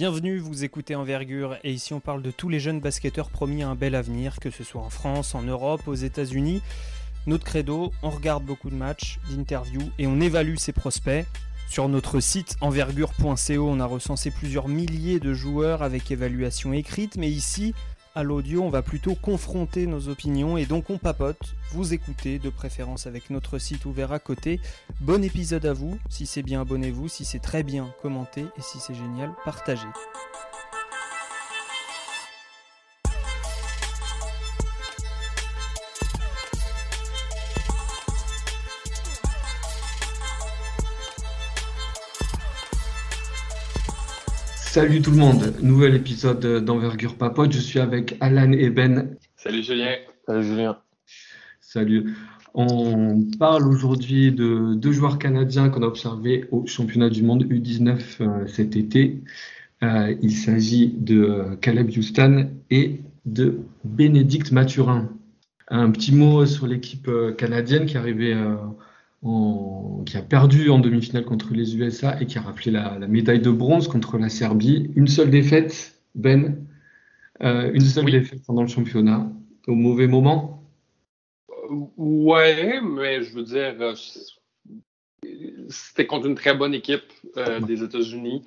Bienvenue, vous écoutez Envergure et ici on parle de tous les jeunes basketteurs promis un bel avenir, que ce soit en France, en Europe, aux États-Unis. Notre credo, on regarde beaucoup de matchs, d'interviews et on évalue ses prospects. Sur notre site envergure.co, on a recensé plusieurs milliers de joueurs avec évaluation écrite, mais ici, à l'audio, on va plutôt confronter nos opinions et donc on papote. Vous écoutez, de préférence avec notre site ouvert à côté. Bon épisode à vous. Si c'est bien, abonnez-vous. Si c'est très bien, commentez. Et si c'est génial, partagez. Salut tout le monde, nouvel épisode d'Envergure Papote. Je suis avec Alan et Ben. Salut Julien. Salut Julien. Salut. On parle aujourd'hui de deux joueurs canadiens qu'on a observés au championnat du monde U19 euh, cet été. Euh, il s'agit de Caleb Houston et de Bénédicte Mathurin. Un petit mot sur l'équipe euh, canadienne qui qui a perdu en demi-finale contre les USA et qui a rappelé la, médaille de bronze contre la Serbie. Une seule défaite, Ben, euh, une seule défaite pendant le championnat, au mauvais moment. Ouais, mais je veux dire, euh, c'était contre une très bonne équipe euh, des États-Unis.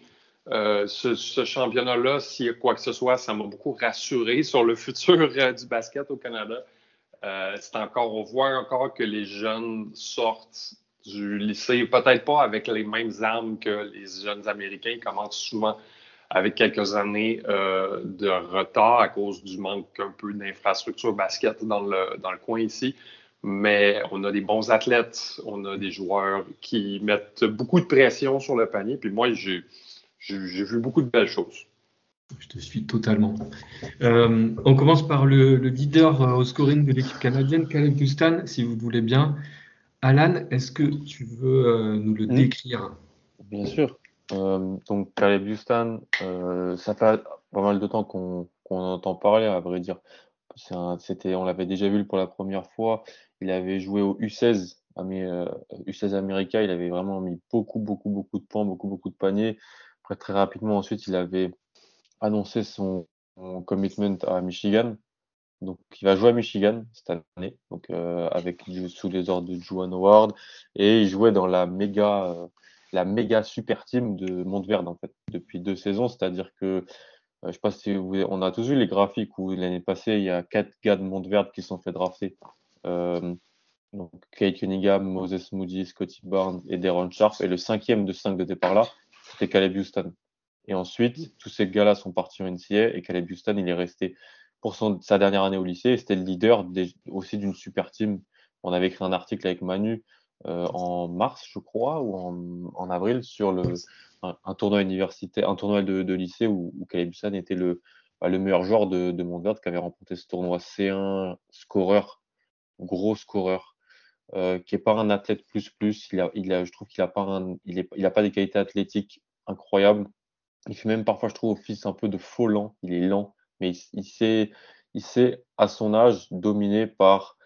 ce, ce championnat-là, s'il y a quoi que ce soit, ça m'a beaucoup rassuré sur le futur du basket au Canada. Euh, c'est encore, on voit encore que les jeunes sortent du lycée, peut-être pas avec les mêmes armes que les jeunes Américains. Ils commencent souvent avec quelques années euh, de retard à cause du manque un peu d'infrastructure basket dans le, dans le coin ici. Mais on a des bons athlètes, on a des joueurs qui mettent beaucoup de pression sur le panier. Puis moi, j'ai vu beaucoup de belles choses. Je te suis totalement. Euh, on commence par le, leader euh, au scoring de l'équipe canadienne, Caleb Houston, si vous voulez bien. Alan, est-ce que tu veux euh, nous le décrire? Bien sûr. donc Caleb Houston, ça fait pas mal de temps qu'on entend parler, à vrai dire. C'était, on l'avait déjà vu pour la première fois. Il avait joué au U16, U16 America. Il avait vraiment mis beaucoup, beaucoup, beaucoup de points, beaucoup, beaucoup de paniers. Après, très rapidement, ensuite, il avait annoncé son, commitment à Michigan. Donc, il va jouer à Michigan cette année, donc euh, avec sous les ordres de Juan Howard, et il jouait dans la méga, euh, la méga super team de Montverde en fait depuis deux saisons. C'est-à-dire que euh, je sais pas si vous, on a tous vu les graphiques où l'année passée il y a quatre gars de Montverde qui sont fait drafter. donc Kate Cunningham, Moses Moody, Scotty Barnes et Deron Sharp. Et le cinquième de cinq de départ là, c'était Caleb Houston. Et ensuite, tous ces gars-là sont partis en NCA et Caleb Houston, il est resté pour sa dernière année au lycée. C'était le leader aussi d'une super team. On avait écrit un article avec Manu euh, en mars, je crois, ou en, avril, sur un, tournoi universitaire, un tournoi de, lycée où, où, Caleb Houston était le, bah, le meilleur joueur de, de Montverde qui avait remporté ce tournoi C1, scoreur, gros scoreur. Euh, qui est pas un athlète plus plus, je trouve qu'il a pas un, il, est, il a pas des qualités athlétiques incroyables, il fait même parfois, je trouve, office un peu de faux lent. Il est lent, mais il, sait, il sait, à son âge, dominer par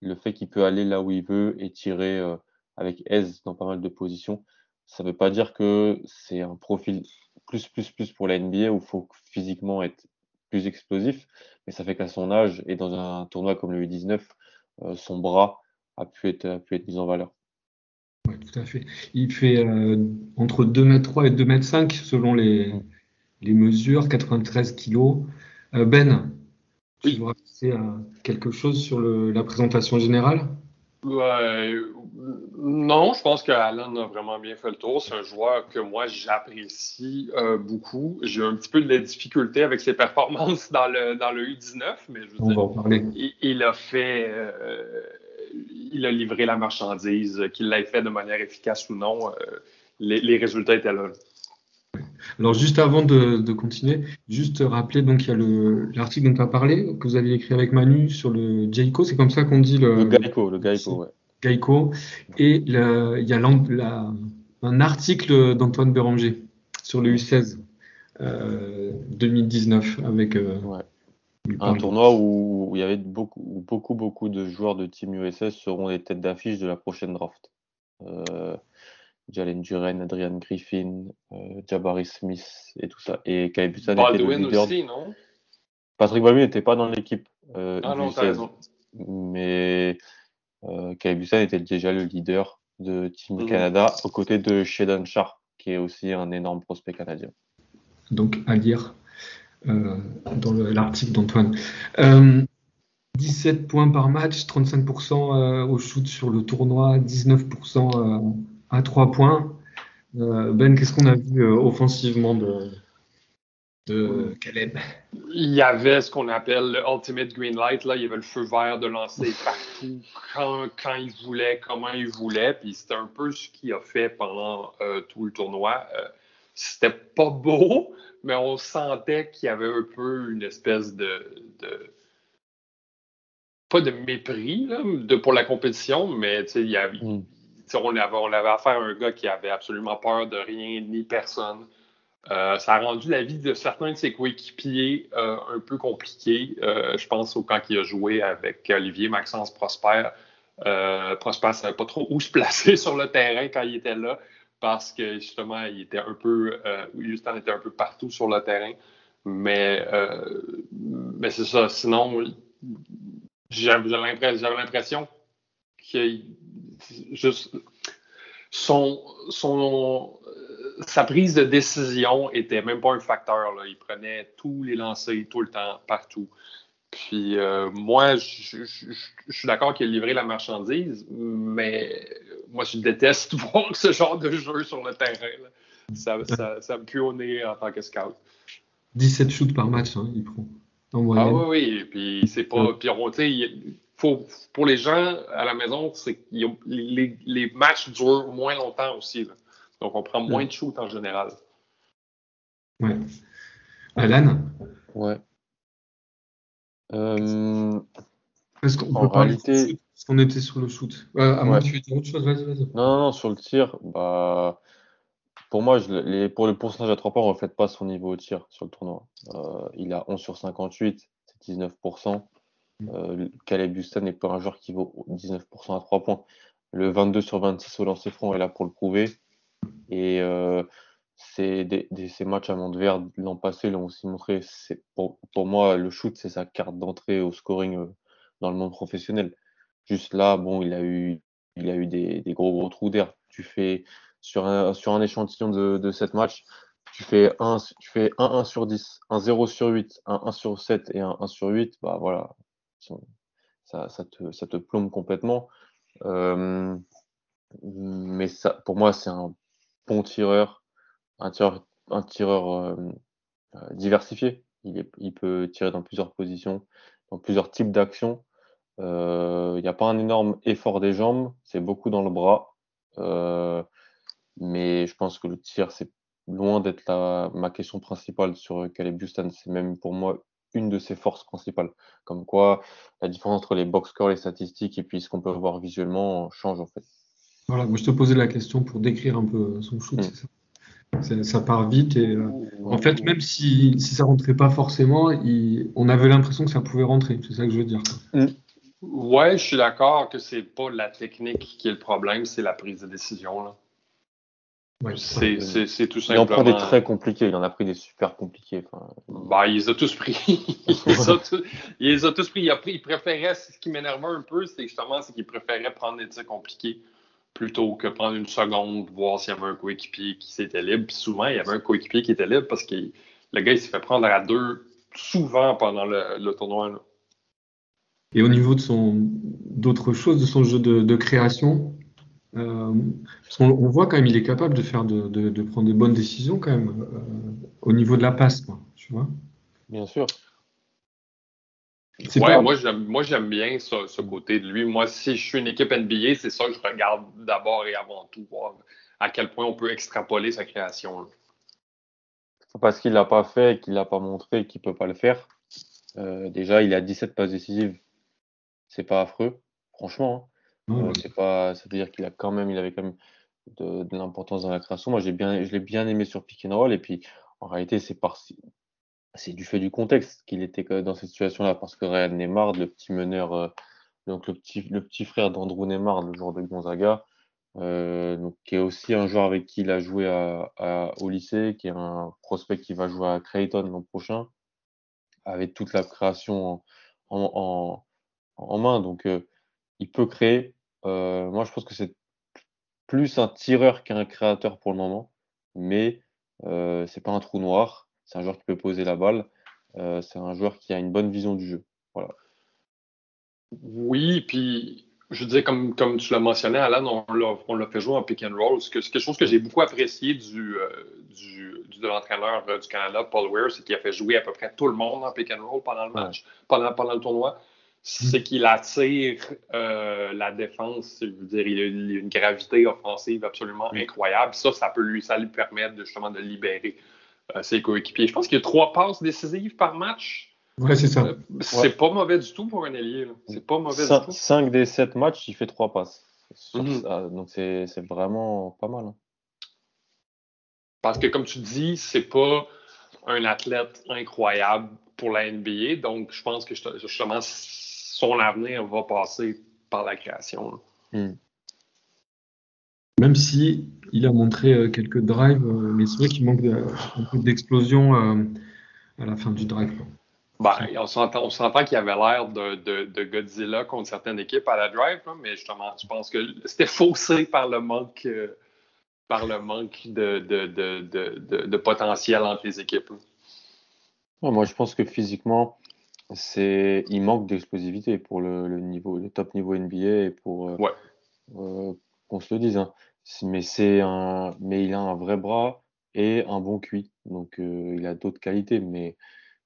le fait qu'il peut aller là où il veut et tirer euh, avec aise dans pas mal de positions. Ça ne veut pas dire que c'est un profil plus, plus, plus pour la NBA où il faut physiquement être plus explosif, mais ça fait qu'à son âge et dans un tournoi comme le U19, euh, son bras a pu, être, a pu être mis en valeur. Oui, tout à fait. Il fait euh, entre 2m3 et 2m5 selon les, les mesures, 93 kg. Euh, ben, tu veux rajouter quelque chose sur le, la présentation générale? Non, je pense qu'Alan a vraiment bien fait le tour. C'est un joueur que moi j'apprécie euh, beaucoup. J'ai un petit peu de la difficulté avec ses performances dans le, dans le U19, mais je veux On va en parler. Il, il, a fait il a livré la marchandise, qu'il l'ait fait de manière efficace ou non, euh, les, résultats étaient là. Alors juste avant de, continuer, juste rappeler donc il y a l'article dont tu as parlé que vous aviez écrit avec Manu sur le Geico, c'est comme ça qu'on dit le, le Geico, le Geico, ouais. Geico et il y a un article d'Antoine Béranger sur le U16 2019 avec euh, un tournoi où, il y avait beaucoup, beaucoup, beaucoup de joueurs de Team USS seront les têtes d'affiche de la prochaine draft. Euh, Jalen Duren, Adrian Griffin, euh, Jabari Smith et tout ça. Et Caleb était le leader. Aussi, non? Patrick Baldwin n'était pas dans l'équipe. Euh, ah non, raison. Mais euh, était déjà le leader de Team mhm. Canada aux côtés de Sheldon Sharp, qui est aussi un énorme prospect canadien. Donc à lire dans l'article d'Antoine. 17 euh, points par match, 35% au shoot sur le tournoi, 19% à 3 points. ben, qu'est-ce qu'on a vu offensivement de, de Caleb? Il y avait ce qu'on appelle le Ultimate Green Light. Là. Il y avait le feu vert de lancer partout, quand, quand il voulait, comment il voulait. Puis c'était un peu ce qu'il a fait pendant euh, tout le tournoi. Euh, c'était pas beau, mais on sentait qu'il y avait un peu une espèce de. pas de mépris de, pour la compétition, mais il y avait, mm. on, avait, on avait affaire à un gars qui avait absolument peur de rien ni personne. Euh, ça a rendu la vie de certains de ses coéquipiers euh, un peu compliquée. Euh, je pense au quand il a joué avec Olivier Maxence Prosper. Prosper ne savait pas trop où se placer sur le terrain quand il était là parce que justement, il était un peu, Houston était un peu partout sur le terrain. Mais, mais c'est ça. Sinon, j'avais l'impression que juste son, son sa prise de décision était même pas un facteur. Là. Il prenait tous les lancers tout le temps, partout. Puis euh, moi, je, suis d'accord qu'il a livré la marchandise, mais moi, je déteste voir ce genre de jeu sur le terrain. Ça, ça, me pue au nez en tant que scout. 17 shoots par match, hein, il prend. Ah oui, oui. Puis c'est pas. Puis faut, pour les gens à la maison, c'est les, les matchs durent moins longtemps aussi. Là. Donc, on prend moins de shoot en général. Ouais. Alan? Ouais. Euh... Est-ce qu'on peut parler réalité... qu'on était sur le shoot À tu autre chose, vas-y, vas-y. Non, non, sur le tir, bah, pour moi, je, les, pour le pourcentage à 3 points, on ne reflète pas son niveau au tir sur le tournoi. Euh, il a 11 sur 58, c'est 19%. Mm. Euh, Caleb Houston n'est pas un joueur qui vaut 19% à 3 points. Le 22 sur 26 au lancer franc est là pour le prouver. Et euh, des, ces matchs à Montvert l'an passé l'ont aussi montré. Pour, pour moi, le shoot, c'est sa carte d'entrée au scoring euh, dans le monde professionnel. Juste là, bon, il a eu, il a eu des, des gros gros trous d'air. Tu fais sur un, sur un échantillon de, de 7 matchs, tu fais 1, tu fais 1, 1 sur 10, 1 0 sur 8, 1 1 sur 7 et 1 1 sur 8, bah voilà, ça, ça, te, ça te plombe complètement. Euh, mais ça, pour moi, c'est un bon tireur, un tireur, un tireur euh, diversifié. Il, est, il, peut tirer dans plusieurs positions, dans plusieurs types d'actions. Euh, il n'y a pas un énorme effort des jambes, c'est beaucoup dans le bras. mais je pense que le tir, c'est loin d'être ma question principale sur Caleb Houston. C'est même pour moi une de ses forces principales. Comme quoi, la différence entre les box scores, les statistiques et puis ce qu'on peut voir visuellement change en fait. Voilà, moi je te posais la question pour décrire un peu son shoot, mm. c'est ça? Ça. part vite et euh, en fait, même si, si ça rentrait pas forcément, on avait l'impression que ça pouvait rentrer. C'est ça que je veux dire. Mm. Ouais, je suis d'accord que c'est pas la technique qui est le problème, c'est la prise de décision. Là. c'est tout simplement. Il en prend des très compliqués, il en a pris des super compliqués. Enfin... Bah, il les a tous pris. il, les a tous, il les a tous pris. Il, a pris, il préférait, ce qui m'énervait un peu, c'est justement qu'il préférait prendre des tirs compliqués plutôt que prendre une seconde, voir s'il y avait un coéquipier qui s'était libre. Puis souvent, il y avait un coéquipier qui était libre parce que le gars, il s'est fait prendre à deux souvent pendant le, tournoi. Et au niveau de son d'autres choses, de son jeu de, création, euh, on, voit quand même il est capable de faire de, prendre des bonnes décisions quand même euh, au niveau de la passe, quoi, tu vois. Bien sûr. Ouais, moi j'aime moi j'aime bien ce, côté de lui. Moi, si je suis une équipe NBA, c'est ça que je regarde d'abord et avant tout, voir à quel point on peut extrapoler sa création. Parce qu'il l'a pas fait qu'il l'a pas montré qu'il peut pas le faire. Euh, déjà, il a 17 passes décisives. C'est pas affreux, franchement. Hein. Euh, c'est pas, ça veut dire qu'il a quand même, il avait quand même de, l'importance dans la création. Moi, j'ai bien, je l'ai bien aimé sur pick and roll et puis en réalité, c'est par, c'est du fait du contexte qu'il était dans cette situation-là, parce que Ryan Neymar, le petit meneur, euh, donc le petit, le petit frère d'Andrew Neymar, le joueur de Gonzaga, donc, qui est aussi un joueur avec qui il a joué à, au lycée, qui est un prospect qui va jouer à Creighton l'an prochain, avec toute la création en, en, main. Donc, il peut créer. moi, je pense que c'est plus un tireur qu'un créateur pour le moment, mais euh, c'est pas un trou noir. C'est un joueur qui peut poser la balle. c'est un joueur qui a une bonne vision du jeu. Voilà. Oui, puis je disais, comme, comme tu l'as mentionné, Alan, on l'a fait jouer en pick and roll. C'est quelque chose que j'ai beaucoup apprécié du, euh, du, de l'entraîneur euh, du Canada, Paul Weir, c'est qu'il a fait jouer à peu près tout le monde en pick and roll pendant le match, pendant, pendant le tournoi. C'est qu'il attire euh, la défense. Je veux dire, il a, une gravité offensive absolument incroyable. Ça, ça peut lui, ça lui permettre justement de libérer ses coéquipiers. Je pense qu'il y a trois passes décisives par match. Ouais, c'est ça. Euh, c'est pas mauvais du tout pour un ailier. C'est pas mauvais du tout. 5 des 7 matchs, il fait 3 passes. Mhm. donc c'est vraiment pas mal. Hein. Parce que comme tu dis, c'est pas un athlète incroyable pour la NBA. Donc je pense que justement son avenir va passer par la création. Même si il a montré euh, quelques drives, euh, mais c'est vrai qu'il manque un peu d'explosion à la fin du drive. Ben, on s'entend qu'il avait l'air de, Godzilla contre certaines équipes à la drive, mais justement, je pense que c'était faussé par le manque, euh, par le manque de, potentiel entre les équipes. moi, je pense que physiquement, c'est il manque d'explosivité pour le, niveau, le top niveau NBA et pour euh, euh, qu'on se le dise. Hein. Mais c'est un, mais il a un vrai bras et un bon cuit, donc il a d'autres qualités, mais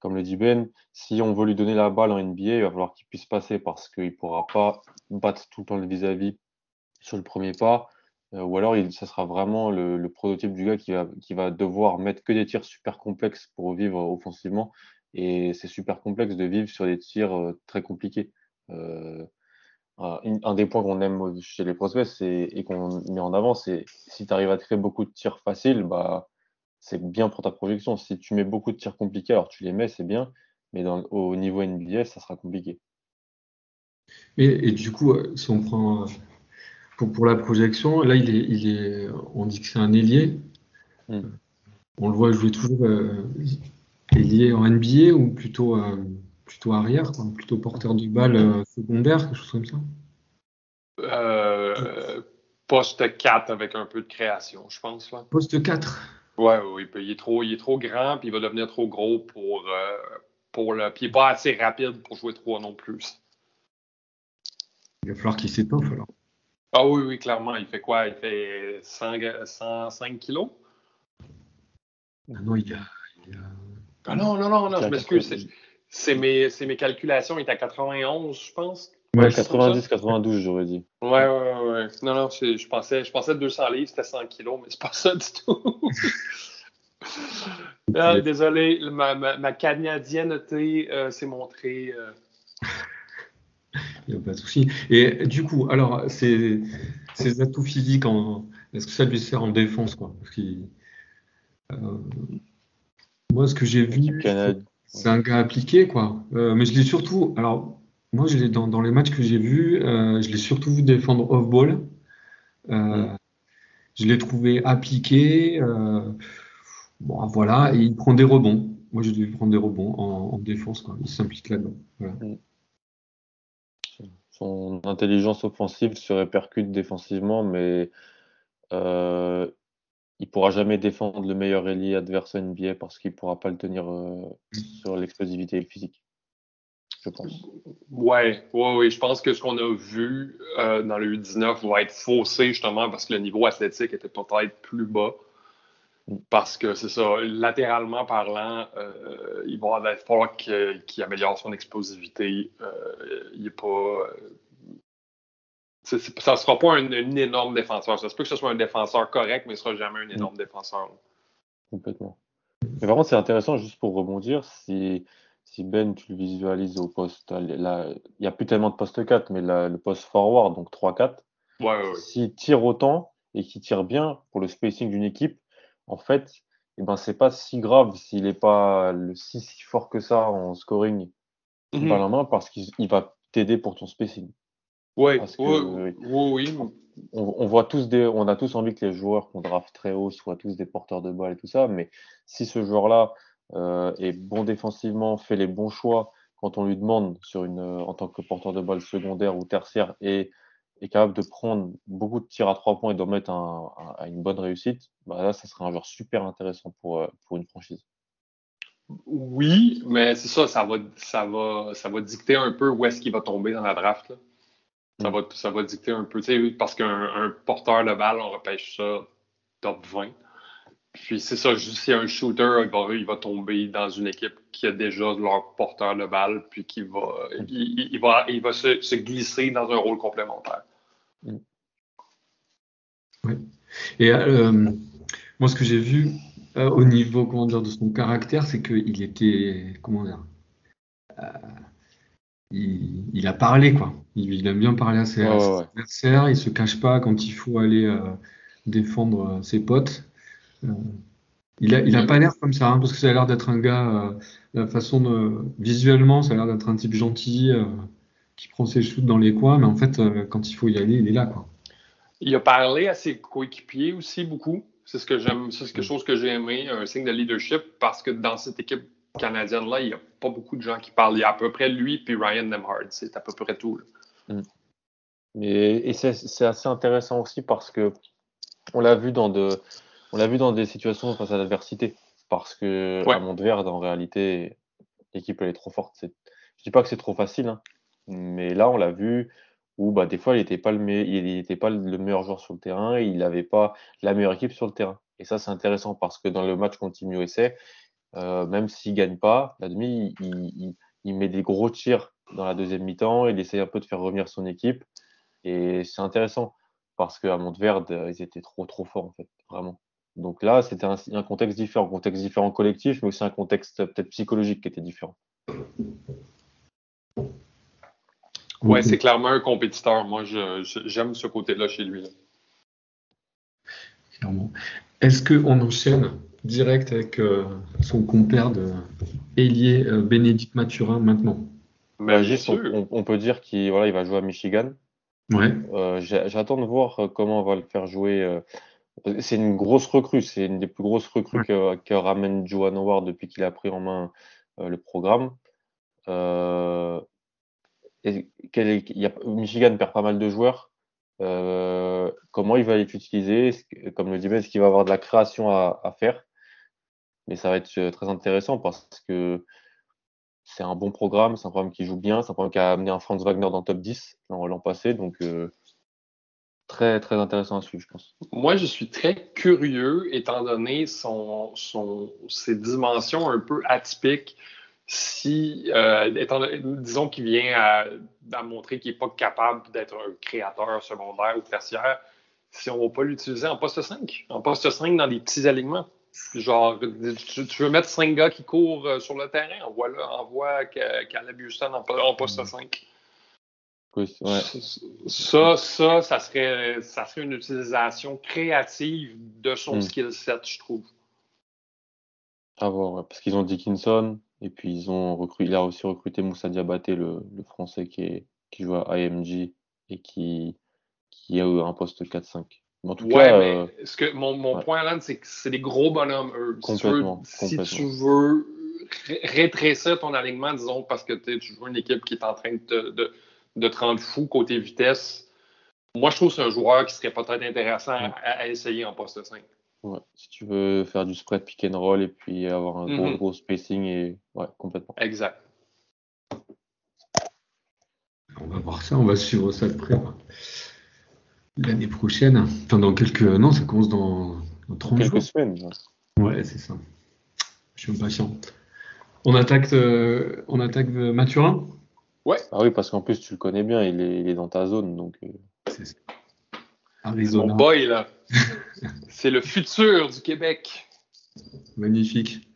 comme le dit Ben, si on veut lui donner la balle en NBA, il va falloir qu'il puisse passer parce qu'il ne pourra pas battre tout le temps le vis-à-vis sur le premier pas. Euh, ou alors, il, ça sera vraiment le, prototype du gars qui va, qui va devoir mettre que des tirs super complexes pour vivre offensivement. Et c'est super complexe de vivre sur des tirs euh, très compliqués. Euh, un des points qu'on aime chez les prospects et qu'on met en avant, c'est si tu arrives à créer beaucoup de tirs faciles, bah, c'est bien pour ta projection. Si tu mets beaucoup de tirs compliqués, alors tu les mets, c'est bien, mais au niveau NBA, ça sera compliqué. Et, du coup, euh, si on prend euh, pour, la projection, là, il est, il est, on dit que c'est un ailier. Hmm. On le voit jouer toujours euh, ailier en NBA ou plutôt, plutôt arrière, plutôt porteur du balle secondaire, quelque chose comme ça Poste 4 avec un peu de création, je pense. Là. Poste 4 oui, oui, il est trop, il est trop grand, puis il va devenir trop gros pour, euh, pour le. Puis il n'est pas assez rapide pour jouer 3 non plus. Il va falloir qu'il s'étoffe alors. Ah oui, oui, clairement. Il fait quoi? Il fait 105 kilos? Ah non, il y a. Ah non, non, non, non, je m'excuse. C'est mes, mes calculations. Il est à 91, je pense. Ouais, 90-92, j'aurais dit. Ouais, ouais, ouais. Non, non, je pensais, je pensais 200 livres, c'était 100 kilos, mais c'est pas ça du tout. ah, désolé, ma, ma, ma canadienneté euh, s'est montrée. Euh... Il n'y a pas de souci. Et du coup, alors, ces, ces atouts physiques, est-ce que ça lui sert en défense quoi? Parce euh, Moi, ce que j'ai vu, c'est un gars appliqué, quoi. Euh, mais je l'ai surtout. Alors, moi, je dans, dans, les matchs que j'ai vus, euh, je l'ai surtout vu défendre off-ball. Euh, je l'ai trouvé appliqué. Bon, voilà, et il prend des rebonds. Moi, je l'ai vu prendre des rebonds en, défense. Quoi. Il s'implique là-dedans. Mm. Son intelligence offensive se répercute défensivement, mais il pourra jamais défendre le meilleur ailier adverse NBA parce qu'il pourra pas le tenir mm. sur l'explosivité et le physique je pense. Ouais, ouais, oui. Je pense que ce qu'on a vu euh, dans le U19 va être faussé justement parce que le niveau athlétique était peut-être plus bas. Parce que c'est ça, latéralement parlant, euh, il va falloir qu'il améliore son explosivité. Euh, il est pas. Ça ne sera pas un, énorme défenseur. Ça se peut que ce soit un défenseur correct, mais ce ne sera jamais un énorme défenseur. Complètement. Mais vraiment, c'est intéressant, juste pour rebondir, si si Ben, tu le visualises au poste, il n'y a plus tellement de poste 4, mais le poste forward, donc 3-4, s'il tire autant et qu'il tire bien pour le spacing d'une équipe, en fait, eh ben, c'est pas si grave s'il n'est pas le, si, si, fort que ça en scoring mm la main parce qu'il va t'aider pour ton spacing. Ouais, oui, oui, on, voit tous des, on a tous envie que les joueurs qu'on draft très haut soient tous des porteurs de balle et tout ça, mais si ce joueur-là euh, est bon défensivement, fait les bons choix quand on lui demande sur une, en tant que porteur de balle secondaire ou tertiaire et est capable de prendre beaucoup de tirs à trois points et d'en mettre à une bonne réussite, bah là, ça serait un joueur super intéressant pour, euh, pour une franchise. Oui, mais c'est ça, ça va, ça, va, ça va dicter un peu où est-ce qu'il va tomber dans la draft. Ça, mm. va, ça va dicter un peu, parce qu'un porteur de balle, on repêche ça top 20. Puis c'est ça, si un shooter, il va, tomber dans une équipe qui a déjà leur porteur de balle, puis qui va, mm. il, va, il va se, glisser dans un rôle complémentaire. Mm. Oui. Et euh, moi, ce que j'ai vu euh, au niveau comment dire, de son caractère, c'est qu'il était, comment dire, euh, il, a parlé, quoi. Il, aime bien parler à ses, adversaires, il se cache pas quand il faut aller défendre ses potes. il a, il a pas l'air comme ça, hein, parce que ça a l'air d'être un gars, la façon de, visuellement, ça a l'air d'être un type gentil qui prend ses shoots dans les coins, mais en fait, quand il faut y aller, il est là, quoi. Il a parlé à ses coéquipiers aussi beaucoup. C'est ce que j'aime, c'est quelque chose que j'ai aimé, un signe de leadership, parce que dans cette équipe canadienne-là, il n'y a pas beaucoup de gens qui parlent. Il y a à peu près lui puis Ryan Nemhard. C'est à peu près tout. Mm. Et, c'est assez intéressant aussi parce que on l'a vu dans de, on l'a vu dans des situations face à l'adversité. Parce que ouais. à Montverde, en réalité, l'équipe elle est trop forte. Je dis pas que c'est trop facile, hein, mais là on l'a vu où bah, des fois, il n'était pas, le pas le meilleur joueur sur le terrain, et il n'avait pas la meilleure équipe sur le terrain. Et ça, c'est intéressant parce que dans le match contre Team USA, euh, même s'il ne gagne pas, la demi, il, met des gros tirs dans la deuxième mi-temps, il essaie un peu de faire revenir son équipe. Et c'est intéressant parce qu'à Montverde, ils étaient trop, trop forts, en fait, vraiment. Donc là, c'était un, un, contexte différent, un contexte différent collectif, mais aussi un contexte peut-être psychologique qui était différent. Ouais, c'est clairement un compétiteur. Moi, j'aime ce côté-là chez lui. Clairement. Est-ce qu'on enchaîne? Direct avec euh, son compère de ailier euh, Bénédicte Mathurin maintenant ben, on, peut dire qu'il voilà, il va jouer à Michigan. Ouais. Euh, j'attends de voir comment on va le faire jouer. c'est une grosse recrue, c'est une des plus grosses recrues que, ramène Johan Howard depuis qu'il a pris en main le programme. Michigan perd pas mal de joueurs. Euh, comment il va être utilisé? Comme le dit est-ce qu'il va avoir de la création à, faire? Mais ça va être euh, très intéressant parce que c'est un bon programme, c'est un programme qui joue bien, c'est un programme qui a amené un Franz Wagner dans le top 10 l'an passé. Donc, euh, très, très intéressant à suivre, je pense. Moi, je suis très curieux, étant donné son, son, ses dimensions un peu atypiques si, euh, disons qu'il vient à, montrer qu'il n'est pas capable d'être un créateur secondaire ou tertiaire, si on ne va pas l'utiliser en poste 5, en poste 5 dans des petits alignements. Genre, tu, veux mettre 5 gars qui courent euh, sur le terrain, envoie-le, envoie Caleb Houston en, en poste 5. ouais. Ça, ça, ça serait, ça serait une utilisation créative de son hmm. skill set, je trouve. À voir, parce qu'ils ont Dickinson, et puis ils ont recruté, il a aussi recruté Moussa Diabaté, le, le français qui, est, qui joue à IMG et qui, qui a eu un poste 4-5. En tout cas, euh, ce que, mon, mon point, Alan, c'est que c'est des gros bonhommes, eux. Complètement, si, tu veux, rétrécir ton alignement, disons, parce que tu joues une équipe qui est en train de, de, de te rendre fou côté vitesse, moi, je trouve que c'est un joueur qui serait peut-être intéressant à, à, essayer en poste 5. Ouais, si tu veux faire du spread pick and roll et puis avoir un gros, mhm. gros spacing et ouais, complètement. Exact. On va voir ça, on va suivre ça de près. L'année prochaine, enfin dans quelques. Non, ça commence dans, dans 30 quelques semaines. Ouais, c'est ça. Je suis impatient. On attaque, euh, on attaque Mathurin? Ouais. Ah oui, parce qu'en plus tu le connais bien, il est, il est dans ta zone. Donc, euh... C'est ça. Arizona. Mon boy, là. C'est le futur du Québec. Magnifique.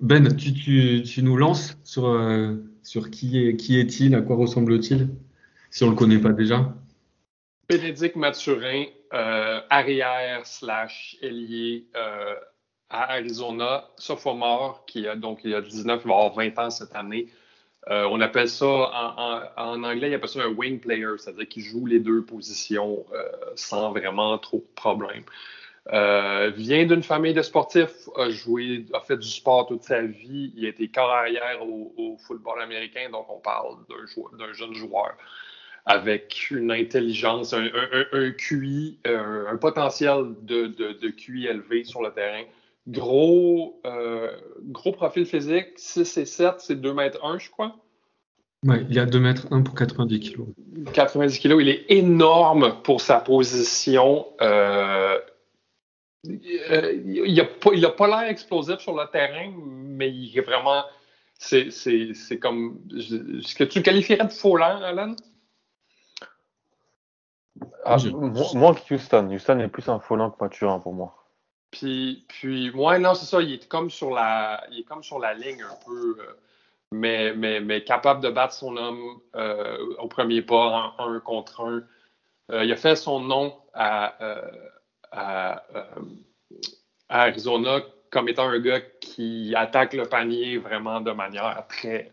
Ben, tu, nous lances sur, euh, sur qui est qui est-il, à quoi ressemble-t-il, si on le connaît pas déjà. Bénédicte Mathurin, euh, arrière slash ailier euh, à Arizona, sophomore, qui a donc il a 19, il va avoir 20 ans cette année. on appelle ça, en, anglais, il appelle ça un wing player, c'est-à-dire qu'il joue les deux positions sans vraiment trop de problèmes. vient d'une famille de sportifs, a joué, a fait du sport toute sa vie. Il a été corps arrière au, football américain, donc on parle d'un jeune joueur avec une intelligence, un, QI, un, potentiel de, de, QI élevé sur le terrain. Gros, euh, gros profil physique, 6 et 7, c'est 2 mètres 1, je crois. Oui, il y a 2 mètres 1 pour 90 kg. 90 kg, il est énorme pour sa position. Euh, il n'a pas, pas l'air explosif sur le terrain, mais il est vraiment. C'est comme. Est-ce que tu le qualifierais de faux lent, Alan? Ah, moins que Houston. Houston est plus un Folan que Paturin pour moi. Puis, puis ouais, non, c'est ça. Il est comme sur la, il est comme sur la ligne un peu, euh, mais, mais, mais capable de battre son homme euh, au premier pas en un contre un. Euh, il a fait son nom à, à, Arizona comme étant un gars qui attaque le panier vraiment de manière très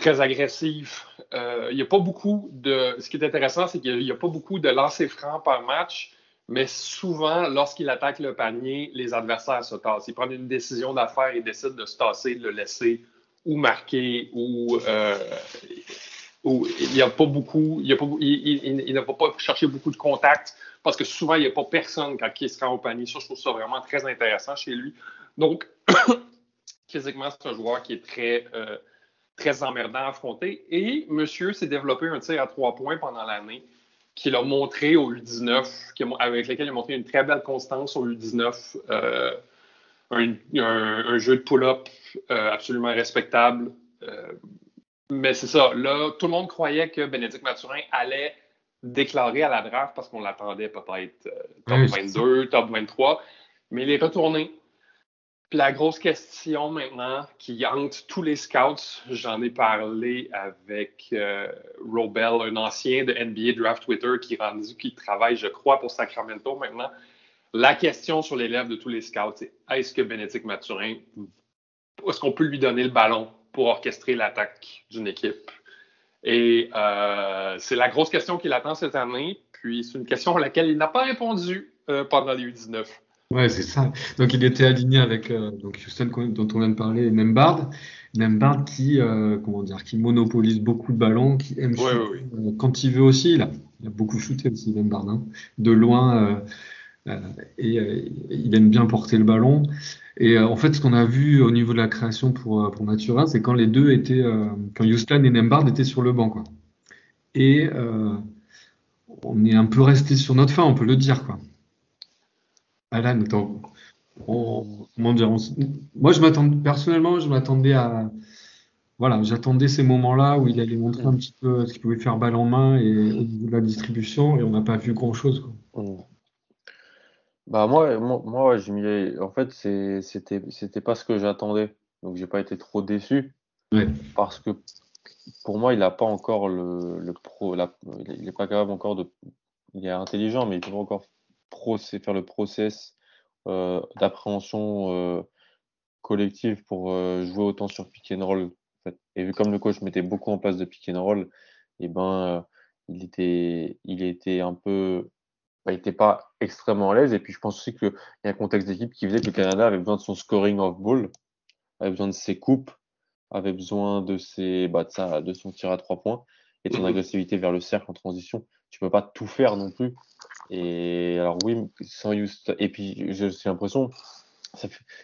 très agressif. Euh, il n'y a pas beaucoup de. Ce qui est intéressant, c'est qu'il n'y a, pas beaucoup de lancers francs par match, mais souvent, lorsqu'il attaque le panier, les adversaires se tassent. Ils prennent une décision d'affaire et décident de se tasser, de le laisser ou marquer ou. Euh, il n'y a pas beaucoup. Il, il, ne va pas chercher beaucoup de contacts parce que souvent, il n'y a pas personne quand il se rend au panier. Ça, je trouve ça vraiment très intéressant chez lui. Donc, physiquement, c'est un joueur qui est très. Euh, très emmerdant à affronter. Et monsieur s'est développé un tir à trois points pendant l'année qu'il a montré au U19, avec lequel il a montré une très belle constance au U19. Euh, un, jeu de pull-up euh, absolument respectable. Euh, mais c'est ça. Là, tout le monde croyait que Bénédicte Mathurin allait déclarer à la draft parce qu'on l'attendait peut-être top 22, top 23. Mais il est retourné. La grosse question maintenant qui hante tous les scouts, j'en ai parlé avec euh, Robel, un ancien de NBA Draft Twitter qui, rendu, qui travaille, je crois, pour Sacramento maintenant. La question sur les lèvres de tous les scouts, c'est est-ce que Bénédicte Mathurin, est-ce qu'on peut lui donner le ballon pour orchestrer l'attaque d'une équipe? Et euh, c'est la grosse question qu'il attend cette année. Puis c'est une question à laquelle il n'a pas répondu euh, pendant les U19. Ouais, c'est ça. Donc il était aligné avec euh, donc Houston dont on vient de parler, Nembard. Nembard qui euh, comment dire, qui monopolise beaucoup de ballons, qui aime shooter, euh, quand il veut aussi. Il a, il a beaucoup shooté aussi Nembard, hein, de loin et il aime bien porter le ballon. Et en fait, ce qu'on a vu au niveau de la création pour pour Natura, c'est quand les deux étaient, quand Houston et Nembard étaient sur le banc, quoi. Et on est un peu resté sur notre fin, on peut le dire, quoi. Alan, attends. comment dire, moi, je m'attendais, personnellement, je m'attendais à. Voilà, j'attendais ces moments-là où il allait montrer un petit peu ce qu'il pouvait faire balle en main et au niveau de la distribution, et on n'a pas vu grand-chose. Mmh. Bah moi, moi, moi je en fait, c'était, c'était pas ce que j'attendais, donc j'ai pas été trop déçu, parce que pour moi, il n'a pas encore le, le pro, il n'est pas capable encore de, il est intelligent, mais il peut pas encore faire le process euh, d'appréhension euh, collective pour euh, jouer autant sur pick and roll. Et vu comme le coach mettait beaucoup en place de pick and roll, et eh ben, il était, il était un peu, bah, il n'était pas extrêmement à l'aise. Et puis je pense aussi qu'il y a un contexte d'équipe qui faisait que le Canada avait besoin de son scoring off ball, avait besoin de ses coupes, avait besoin de ses, bah, de, sa, de son tir à trois points et de son mmh agressivité vers le cercle en transition. Tu peux pas tout faire non plus. Et alors oui, sans Houston, et puis j'ai l'impression,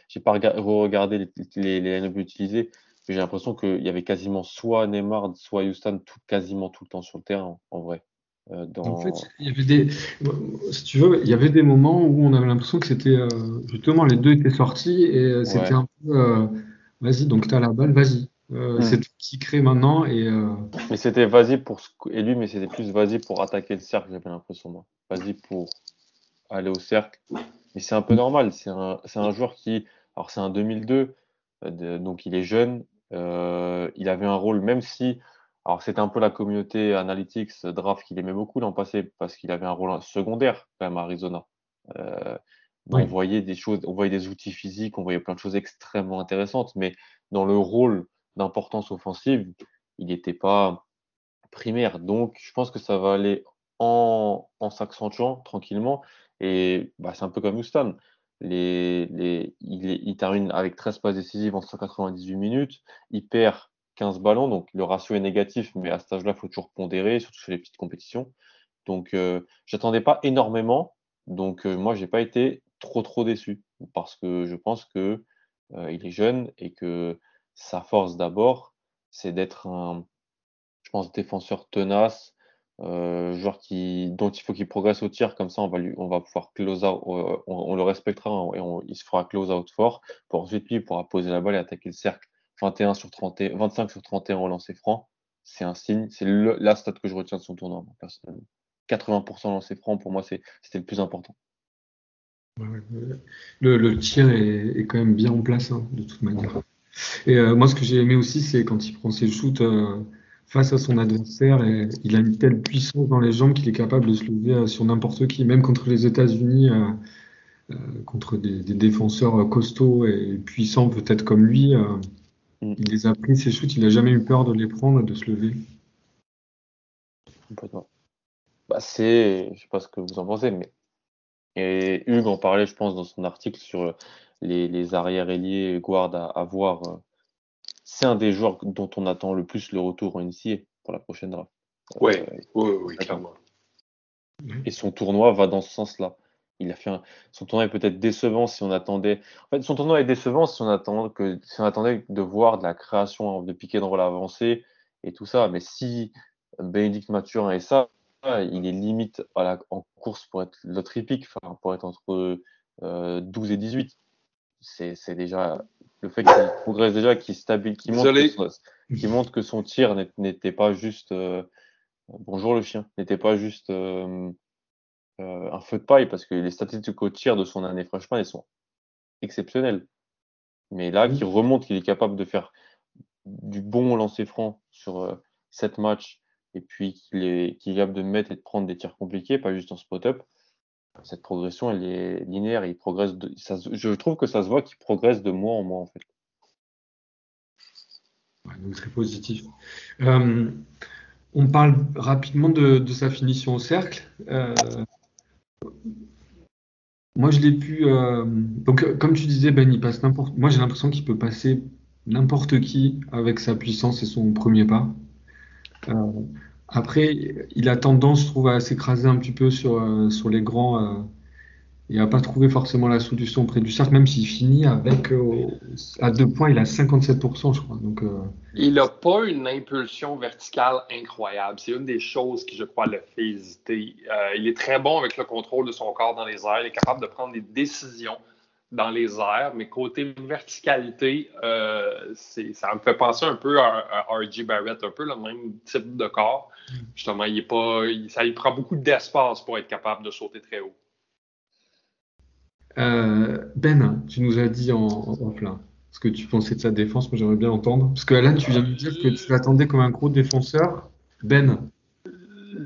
j'ai pas regardé les, les, les utilisés, mais j'ai l'impression qu'il y avait quasiment soit Neymar, soit Houston tout, quasiment tout le temps sur le terrain, en vrai. Euh, en fait, il y avait des, si tu veux, il y avait des moments où on avait l'impression que c'était euh, justement les deux étaient sortis et euh, c'était un peu, vas-y, donc tu as la balle, vas-y. Euh, hmm. C'est tout qui crée maintenant. Et, euh, Mais c'était vas-y pour lui, mais c'était plus vas-y pour attaquer le cercle, j'avais l'impression moi. Vas-y pour aller au cercle. Mais c'est un peu normal. C'est un, un, joueur qui, alors c'est un 2002, euh, donc il est jeune. il avait un rôle, même si, alors c'était un peu la communauté analytics draft qu'il aimait beaucoup l'an passé parce qu'il avait un rôle secondaire quand même à Arizona. On voyait des choses, on voyait des outils physiques, on voyait plein de choses extrêmement intéressantes, mais dans le rôle d'importance offensive, il n'était pas primaire. Donc, je pense que ça va aller en, en s'accentuant tranquillement. Et bah, c'est un peu comme Houston. Les, il, termine avec 13 passes décisives en 198 minutes. Il perd 15 ballons, donc le ratio est négatif, mais à cet âge-là, il faut toujours pondérer, surtout sur les petites compétitions. Donc, euh, j'attendais pas énormément. Donc, euh, moi, j'ai pas été trop, trop déçu parce que je pense que euh, il est jeune et que sa force d'abord, c'est d'être un, je pense, défenseur tenace, euh, joueur qui, dont il faut qu'il progresse au tir, comme ça on va, lui, on va pouvoir close out, euh, on, le respectera et on, il se fera close out fort pour ensuite lui il pourra poser la balle et attaquer le cercle. 21 sur 31, 25 sur 31 au lancer franc, c'est un signe, c'est la stat que je retiens de son tournoi personnellement. 80% lancer franc pour moi c'était le plus important. Le, le, tir est, est, quand même bien en place hein, de toute manière. Et euh, moi ce que j'ai aimé aussi c'est quand il prend ses shoots euh, face à son adversaire. Et il a une telle puissance dans les jambes qu'il est capable de se lever euh, sur n'importe qui, même contre les États-Unis, euh, contre des, des, défenseurs costauds et puissants, peut-être comme lui. Mm. Il les a pris, ses shoots, il n'a jamais eu peur de les prendre, de se lever. Complètement. Bah, c'est, je sais pas ce que vous en pensez, mais et Hugues en parlait, je pense, dans son article sur les, les arrières ailiers guard à, à voir c'est un des joueurs dont on attend le plus le retour en NCA pour la prochaine draft. Ouais, euh, oui, oui, clairement. Et son tournoi va dans ce sens-là. Il a fait un... Son tournoi est peut-être décevant si on attendait. En fait, son tournoi est décevant si on attendait que si on attendait de voir de la création de piqué dans l'avancée et tout ça. Mais si Bénédicte Mathurin et ça, il est limite à la... en course pour être l'autre épique, enfin, pour être entre euh, 12 et 18. C'est déjà le fait qu'il progresse déjà, qu'il stabilise, qu'il montre, que son tir n'était pas juste euh, bonjour le chien, n'était pas juste euh, euh, un feu de paille parce que les statistiques au tir de son année freshman elles sont exceptionnelles. Mais là, qu'il remonte qu'il est capable de faire du bon lancer franc sur sept matchs et puis qu'il est, qu'il est capable de mettre et de prendre des tirs compliqués, pas juste en spot-up cette progression, elle est linéaire. Il progresse de, je trouve que ça se voit qu'il progresse de mois en mois, en fait. Positif. Euh, on parle rapidement de, sa finition au cercle. Euh, moi, je l'ai pu. Euh, comme tu disais, Ben, il passe n'importe. Moi, j'ai l'impression qu'il peut passer n'importe qui avec sa puissance et son premier pas. Après, il a tendance, je trouve, à s'écraser un petit peu sur, euh, sur les grands euh, et à pas trouver forcément la solution près du cercle, même s'il finit avec euh, à deux points, il a 57%, je crois. Donc, il n'a pas une impulsion verticale incroyable. C'est une des choses qui, je crois, le fait hésiter. Il est très bon avec le contrôle de son corps dans les airs. Il est capable de prendre des décisions dans les airs, mais côté verticalité, euh, ça me fait penser un peu à, à R.J. Barrett, un peu le même type de corps. Justement, il est pas, il, ça lui prend beaucoup d'espace pour être capable de sauter très haut. Euh, ben, tu nous as dit en, en plein ce que tu pensais de sa défense. Moi, j'aimerais bien entendre. Parce que Alan, tu viens de dire que tu l'attendais comme un gros défenseur. Ben,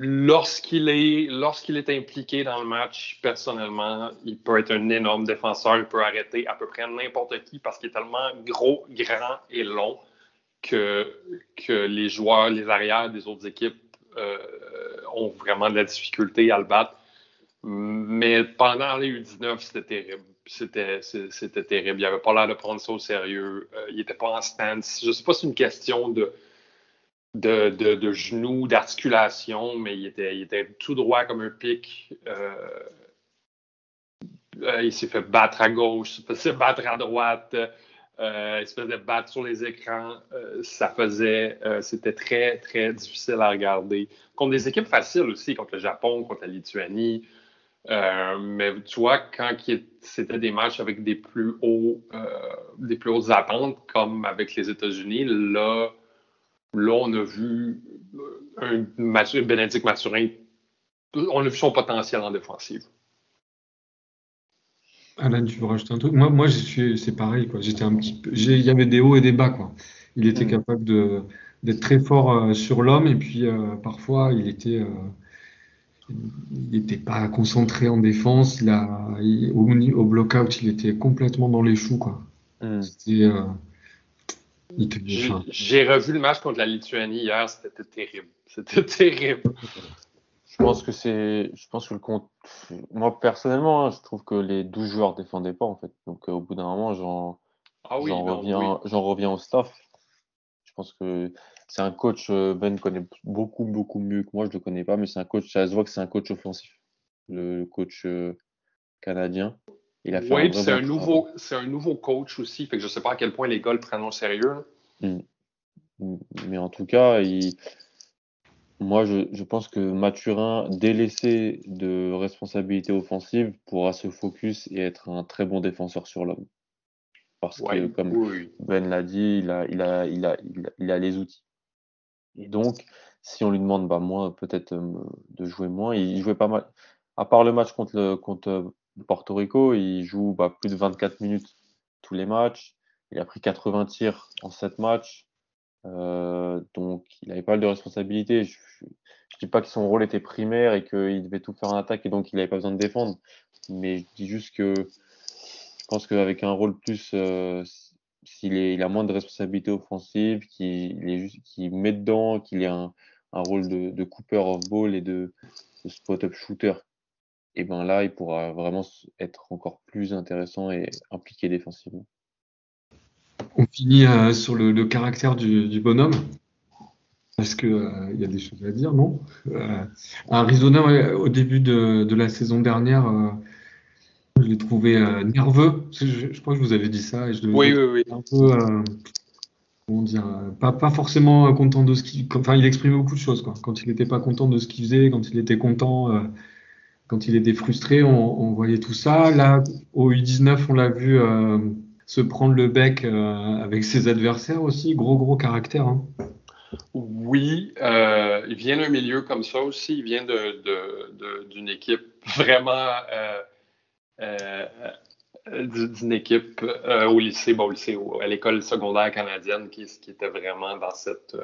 lorsqu'il est, lorsqu'il est impliqué dans le match, personnellement, il peut être un énorme défenseur. Il peut arrêter à peu près n'importe qui parce qu'il est tellement gros, grand et long que, que les joueurs, les arrières des autres équipes euh, ont vraiment de la difficulté à le battre. Mais pendant les U19, c'était terrible. C'était, terrible. Il n'avait pas l'air de prendre ça au sérieux. Euh, il n'était pas en stance. Je ne sais pas si c'est une question de, de, de, genoux, d'articulation, mais il était, il était tout droit comme un pic. Euh, euh, il s'est fait battre à gauche, il s'est fait battre à droite, euh, il se faisait battre sur les écrans. Euh, ça faisait, c'était très, très difficile à regarder. Contre des équipes faciles aussi, contre le Japon, contre la Lituanie. mais tu vois, quand c'était des matchs avec des plus hauts, des plus hautes attentes, comme avec les États-Unis, là, Là, on a vu un Bénédicte Mathurin, on a vu son potentiel en défensive. Alan, tu veux rajouter un truc? Moi, moi c'est pareil. Quoi. J'étais un petit peu, il y avait des hauts et des bas. Quoi. Il était mm. capable de, d'être très fort euh, sur l'homme et puis euh, parfois il était, euh, il n'était pas concentré en défense. Il a, au, au block-out, il était complètement dans les choux. Quoi. Mm. C'était, J'ai revu le match contre la Lituanie hier, c'était terrible. C'était terrible. Je pense que c'est. Je pense que le compte. Moi, personnellement, hein, je trouve que les 12 joueurs défendaient pas, en fait. Donc, euh, au bout d'un moment, j'en ah reviens, reviens au staff. Je pense que c'est un coach. Euh, ben connaît beaucoup, beaucoup mieux que moi. Je le connais pas, mais c'est un coach. Ça se voit que c'est un coach offensif. Le, coach euh, canadien. Il a fait oui, c'est un, nouveau, c'est un nouveau coach aussi. Fait que je sais pas à quel point les gars le prennent au sérieux. Hmm. Mais en tout cas, il moi, je, pense que Mathurin, délaissé de responsabilité offensive, pourra se focus et être un très bon défenseur sur l'homme. Parce que, comme Ben l'a dit, il a, il, a, il, a, il, a, les outils. Et donc, si on lui demande, bah, moi, peut-être euh, de jouer moins, il jouait pas mal. À part le match contre, le, contre euh, Porto Rico, il joue bah, plus de 24 minutes tous les matchs. Il a pris 80 tirs en 7 matchs. Euh, donc, il avait pas mal de responsabilités. Je, ne dis pas que son rôle était primaire et qu'il devait tout faire en attaque et donc il n'avait pas besoin de défendre. Mais je dis juste que je pense qu'avec un rôle plus, euh, s'il il a moins de responsabilités offensives, qu'il qui met dedans, qu'il ait un, rôle de, de, cooper of ball et de, de spot-up shooter, et ben là, il pourra vraiment être encore plus intéressant et impliqué défensivement. On finit euh, sur le, caractère du, bonhomme. Parce qu'il euh, y a des choses à dire, non? Euh, Arizona, au début de, la saison dernière, je l'ai trouvé nerveux. Je, crois que je vous avais dit ça. Et je oui, oui, oui. Un peu, comment dire, pas, pas forcément content de ce qu'il. Enfin, il exprimait beaucoup de choses. Quoi. Quand il n'était pas content de ce qu'il faisait, quand il était content, quand il était frustré, on, voyait tout ça. Là, au U19, on l'a vu se prendre le bec euh, avec ses adversaires aussi. Gros, gros caractère. Hein. Oui, euh, il vient d'un milieu comme ça aussi. Il vient d'une équipe vraiment. Euh, d'une équipe au lycée, au lycée, à l'école secondaire canadienne qui, était vraiment dans cette,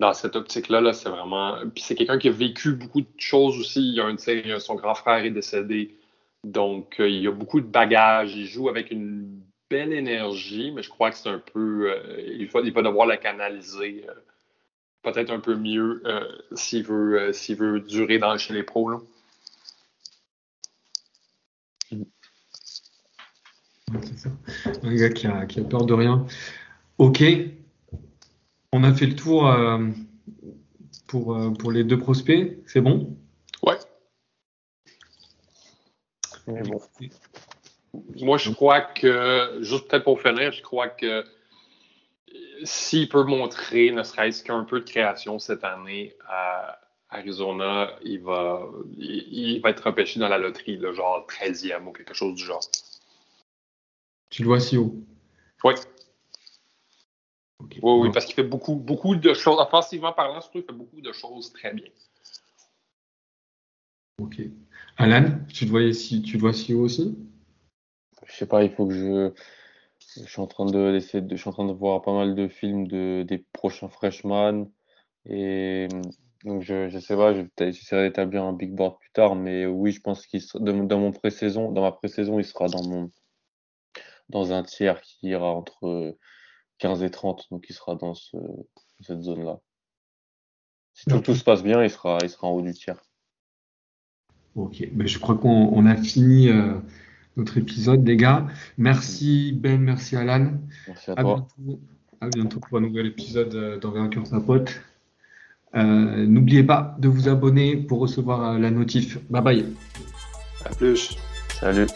dans cette optique-là. -là, c'est vraiment. Puis c'est quelqu'un qui a vécu beaucoup de choses aussi. Il a une, son grand frère est décédé. Donc, il y a beaucoup de bagages. Il joue avec une belle énergie, mais je crois que c'est un peu. Euh, il, va, il, devoir la canaliser euh, peut-être un peu mieux euh, s'il veut, veut durer dans, chez les pros. Là. Un gars qui a, qui a, peur de rien. Ok. On a fait le tour pour, pour les deux prospects. C'est bon? Ouais. Mais bon. Moi, je crois que, juste peut-être pour finir, je crois que s'il peut montrer ne serait-ce qu'un peu de création cette année à Arizona, il va, il, va être empêché dans la loterie, le genre 13e ou quelque chose du genre. Tu le vois si haut? Oui. Oui, oui, parce qu'il fait beaucoup, beaucoup de choses. Offensivement parlant, surtout, il fait beaucoup de choses très bien. Ok. Alan, tu te, voyais si, tu vois si haut aussi? je sais pas, il faut que je. Je suis en train de, de, je suis en train de voir pas mal de films de, des prochains freshman. Et donc, je, je sais pas, j'essaierai d'établir un big board plus tard. Mais oui, je pense qu'il dans, mon pré-saison, dans ma pré-saison, il sera dans mon, dans un tiers qui ira entre 15 et 30. Donc, il sera dans ce, cette zone-là. Si tout, tout, se passe bien, il sera, il sera en haut du tiers. Ok, mais je crois qu'on a fini. Euh, notre épisode, les gars. Merci Ben, merci Alan. Merci à, toi. Bientôt, à bientôt pour un nouvel épisode euh, d'Envergure sa pote. Euh, N'oubliez pas de vous abonner pour recevoir euh, la notif. Bye bye. À plus. Salut.